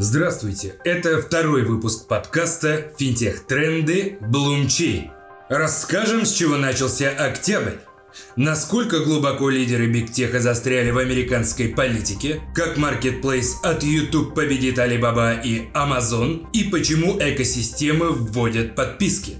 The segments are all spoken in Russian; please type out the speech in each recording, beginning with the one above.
Здравствуйте, это второй выпуск подкаста «Финтех тренды Bloomchain». Расскажем, с чего начался октябрь. Насколько глубоко лидеры бигтеха застряли в американской политике, как маркетплейс от YouTube победит Alibaba и Amazon, и почему экосистемы вводят подписки.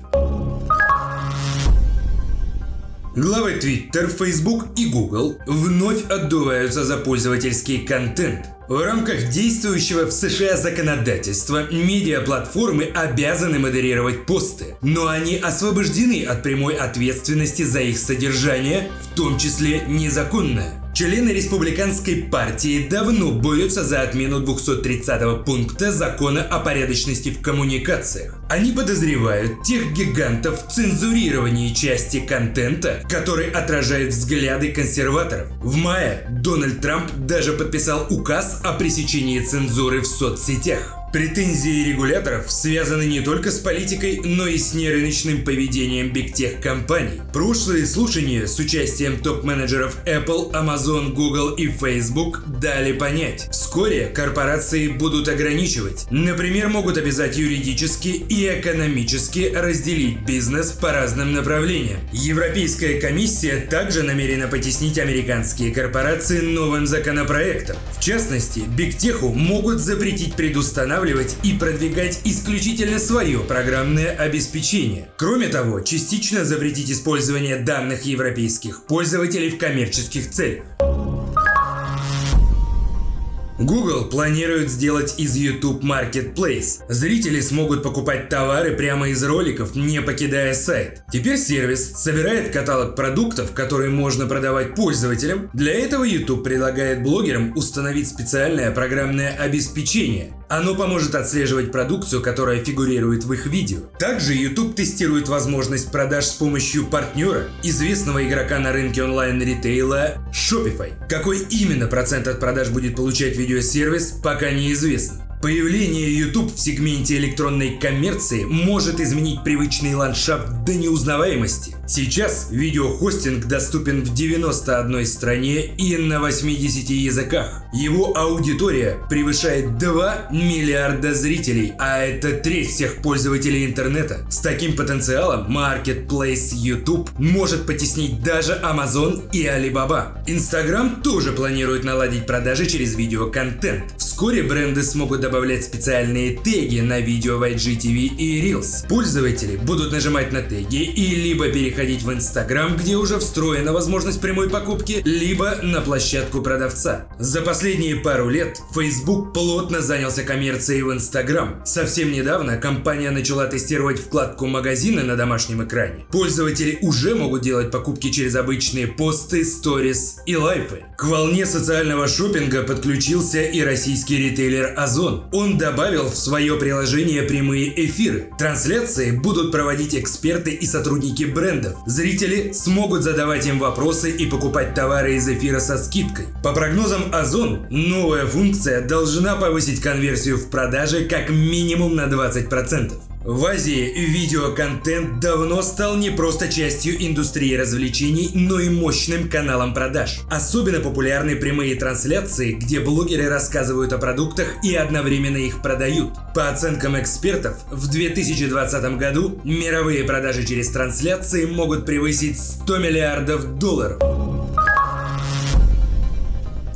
Главы Twitter, Facebook и Google вновь отдуваются за пользовательский контент – в рамках действующего в США законодательства медиаплатформы обязаны модерировать посты, но они освобождены от прямой ответственности за их содержание, в том числе незаконное. Члены республиканской партии давно борются за отмену 230 пункта закона о порядочности в коммуникациях. Они подозревают тех гигантов в цензурировании части контента, который отражает взгляды консерваторов. В мае Дональд Трамп даже подписал указ о пресечении цензуры в соцсетях. Претензии регуляторов связаны не только с политикой, но и с нерыночным поведением бигтех-компаний. Прошлые слушания с участием топ-менеджеров Apple, Amazon, Google и Facebook дали понять, вскоре корпорации будут ограничивать. Например, могут обязать юридически и экономически разделить бизнес по разным направлениям. Европейская комиссия также намерена потеснить американские корпорации новым законопроектом. В частности, бигтеху могут запретить предустанавливать устанавливать и продвигать исключительно свое программное обеспечение. Кроме того, частично запретить использование данных европейских пользователей в коммерческих целях. Google планирует сделать из YouTube Marketplace. Зрители смогут покупать товары прямо из роликов, не покидая сайт. Теперь сервис собирает каталог продуктов, которые можно продавать пользователям. Для этого YouTube предлагает блогерам установить специальное программное обеспечение. Оно поможет отслеживать продукцию, которая фигурирует в их видео. Также YouTube тестирует возможность продаж с помощью партнера, известного игрока на рынке онлайн-ритейла Shopify. Какой именно процент от продаж будет получать видеосервис, пока неизвестно. Появление YouTube в сегменте электронной коммерции может изменить привычный ландшафт до неузнаваемости. Сейчас видеохостинг доступен в 91 стране и на 80 языках. Его аудитория превышает 2 миллиарда зрителей, а это треть всех пользователей интернета. С таким потенциалом Marketplace YouTube может потеснить даже Amazon и Alibaba. Instagram тоже планирует наладить продажи через видеоконтент. Вскоре бренды смогут добавлять специальные теги на видео в IGTV и Reels. Пользователи будут нажимать на теги и либо переходить в Instagram, где уже встроена возможность прямой покупки, либо на площадку продавца. За последние пару лет Facebook плотно занялся коммерцией в Instagram. Совсем недавно компания начала тестировать вкладку магазины на домашнем экране. Пользователи уже могут делать покупки через обычные посты, сторис и лайфы. К волне социального шопинга подключился и российский ритейлер Озон. Он добавил в свое приложение прямые эфиры. Трансляции будут проводить эксперты и сотрудники брендов. Зрители смогут задавать им вопросы и покупать товары из эфира со скидкой. По прогнозам Озон, новая функция должна повысить конверсию в продаже как минимум на 20%. В Азии видеоконтент давно стал не просто частью индустрии развлечений, но и мощным каналом продаж. Особенно популярны прямые трансляции, где блогеры рассказывают о продуктах и одновременно их продают. По оценкам экспертов, в 2020 году мировые продажи через трансляции могут превысить 100 миллиардов долларов.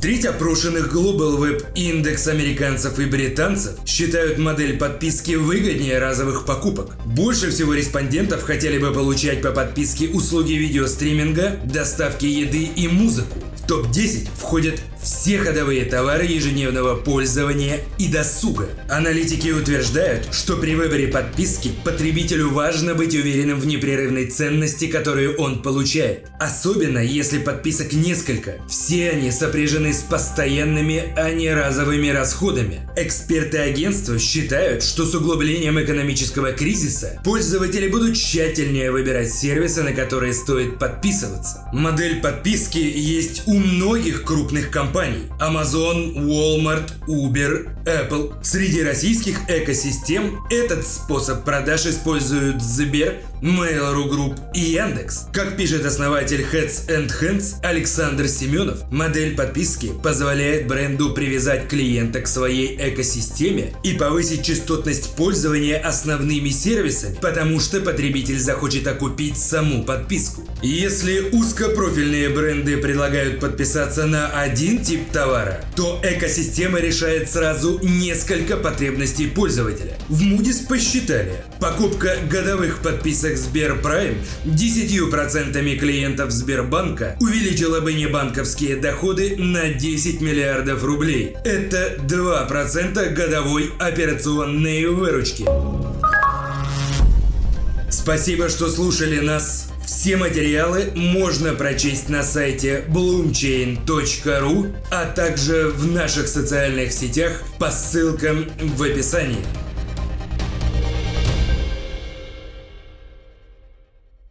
Треть опрошенных Global Web индекс американцев и британцев считают модель подписки выгоднее разовых покупок. Больше всего респондентов хотели бы получать по подписке услуги видеостриминга, доставки еды и музыку. В топ-10 входят все ходовые товары ежедневного пользования и досуга. Аналитики утверждают, что при выборе подписки потребителю важно быть уверенным в непрерывной ценности, которую он получает. Особенно если подписок несколько. Все они сопряжены с постоянными, а не разовыми расходами. Эксперты агентства считают, что с углублением экономического кризиса пользователи будут тщательнее выбирать сервисы, на которые стоит подписываться. Модель подписки есть у многих крупных компаний компаний – Amazon, Walmart, Uber, Apple. Среди российских экосистем этот способ продаж используют Сбер, Mail.ru Group и Яндекс. Как пишет основатель Heads and Hands Александр Семенов, модель подписки позволяет бренду привязать клиента к своей экосистеме и повысить частотность пользования основными сервисами, потому что потребитель захочет окупить саму подписку. Если узкопрофильные бренды предлагают подписаться на один тип товара, то экосистема решает сразу несколько потребностей пользователя. В Moody's посчитали, покупка годовых подписок Сберпрайм 10% клиентов Сбербанка увеличила бы небанковские доходы на 10 миллиардов рублей. Это 2% годовой операционной выручки. Спасибо, что слушали нас. Все материалы можно прочесть на сайте bloomchain.ru, а также в наших социальных сетях по ссылкам в описании.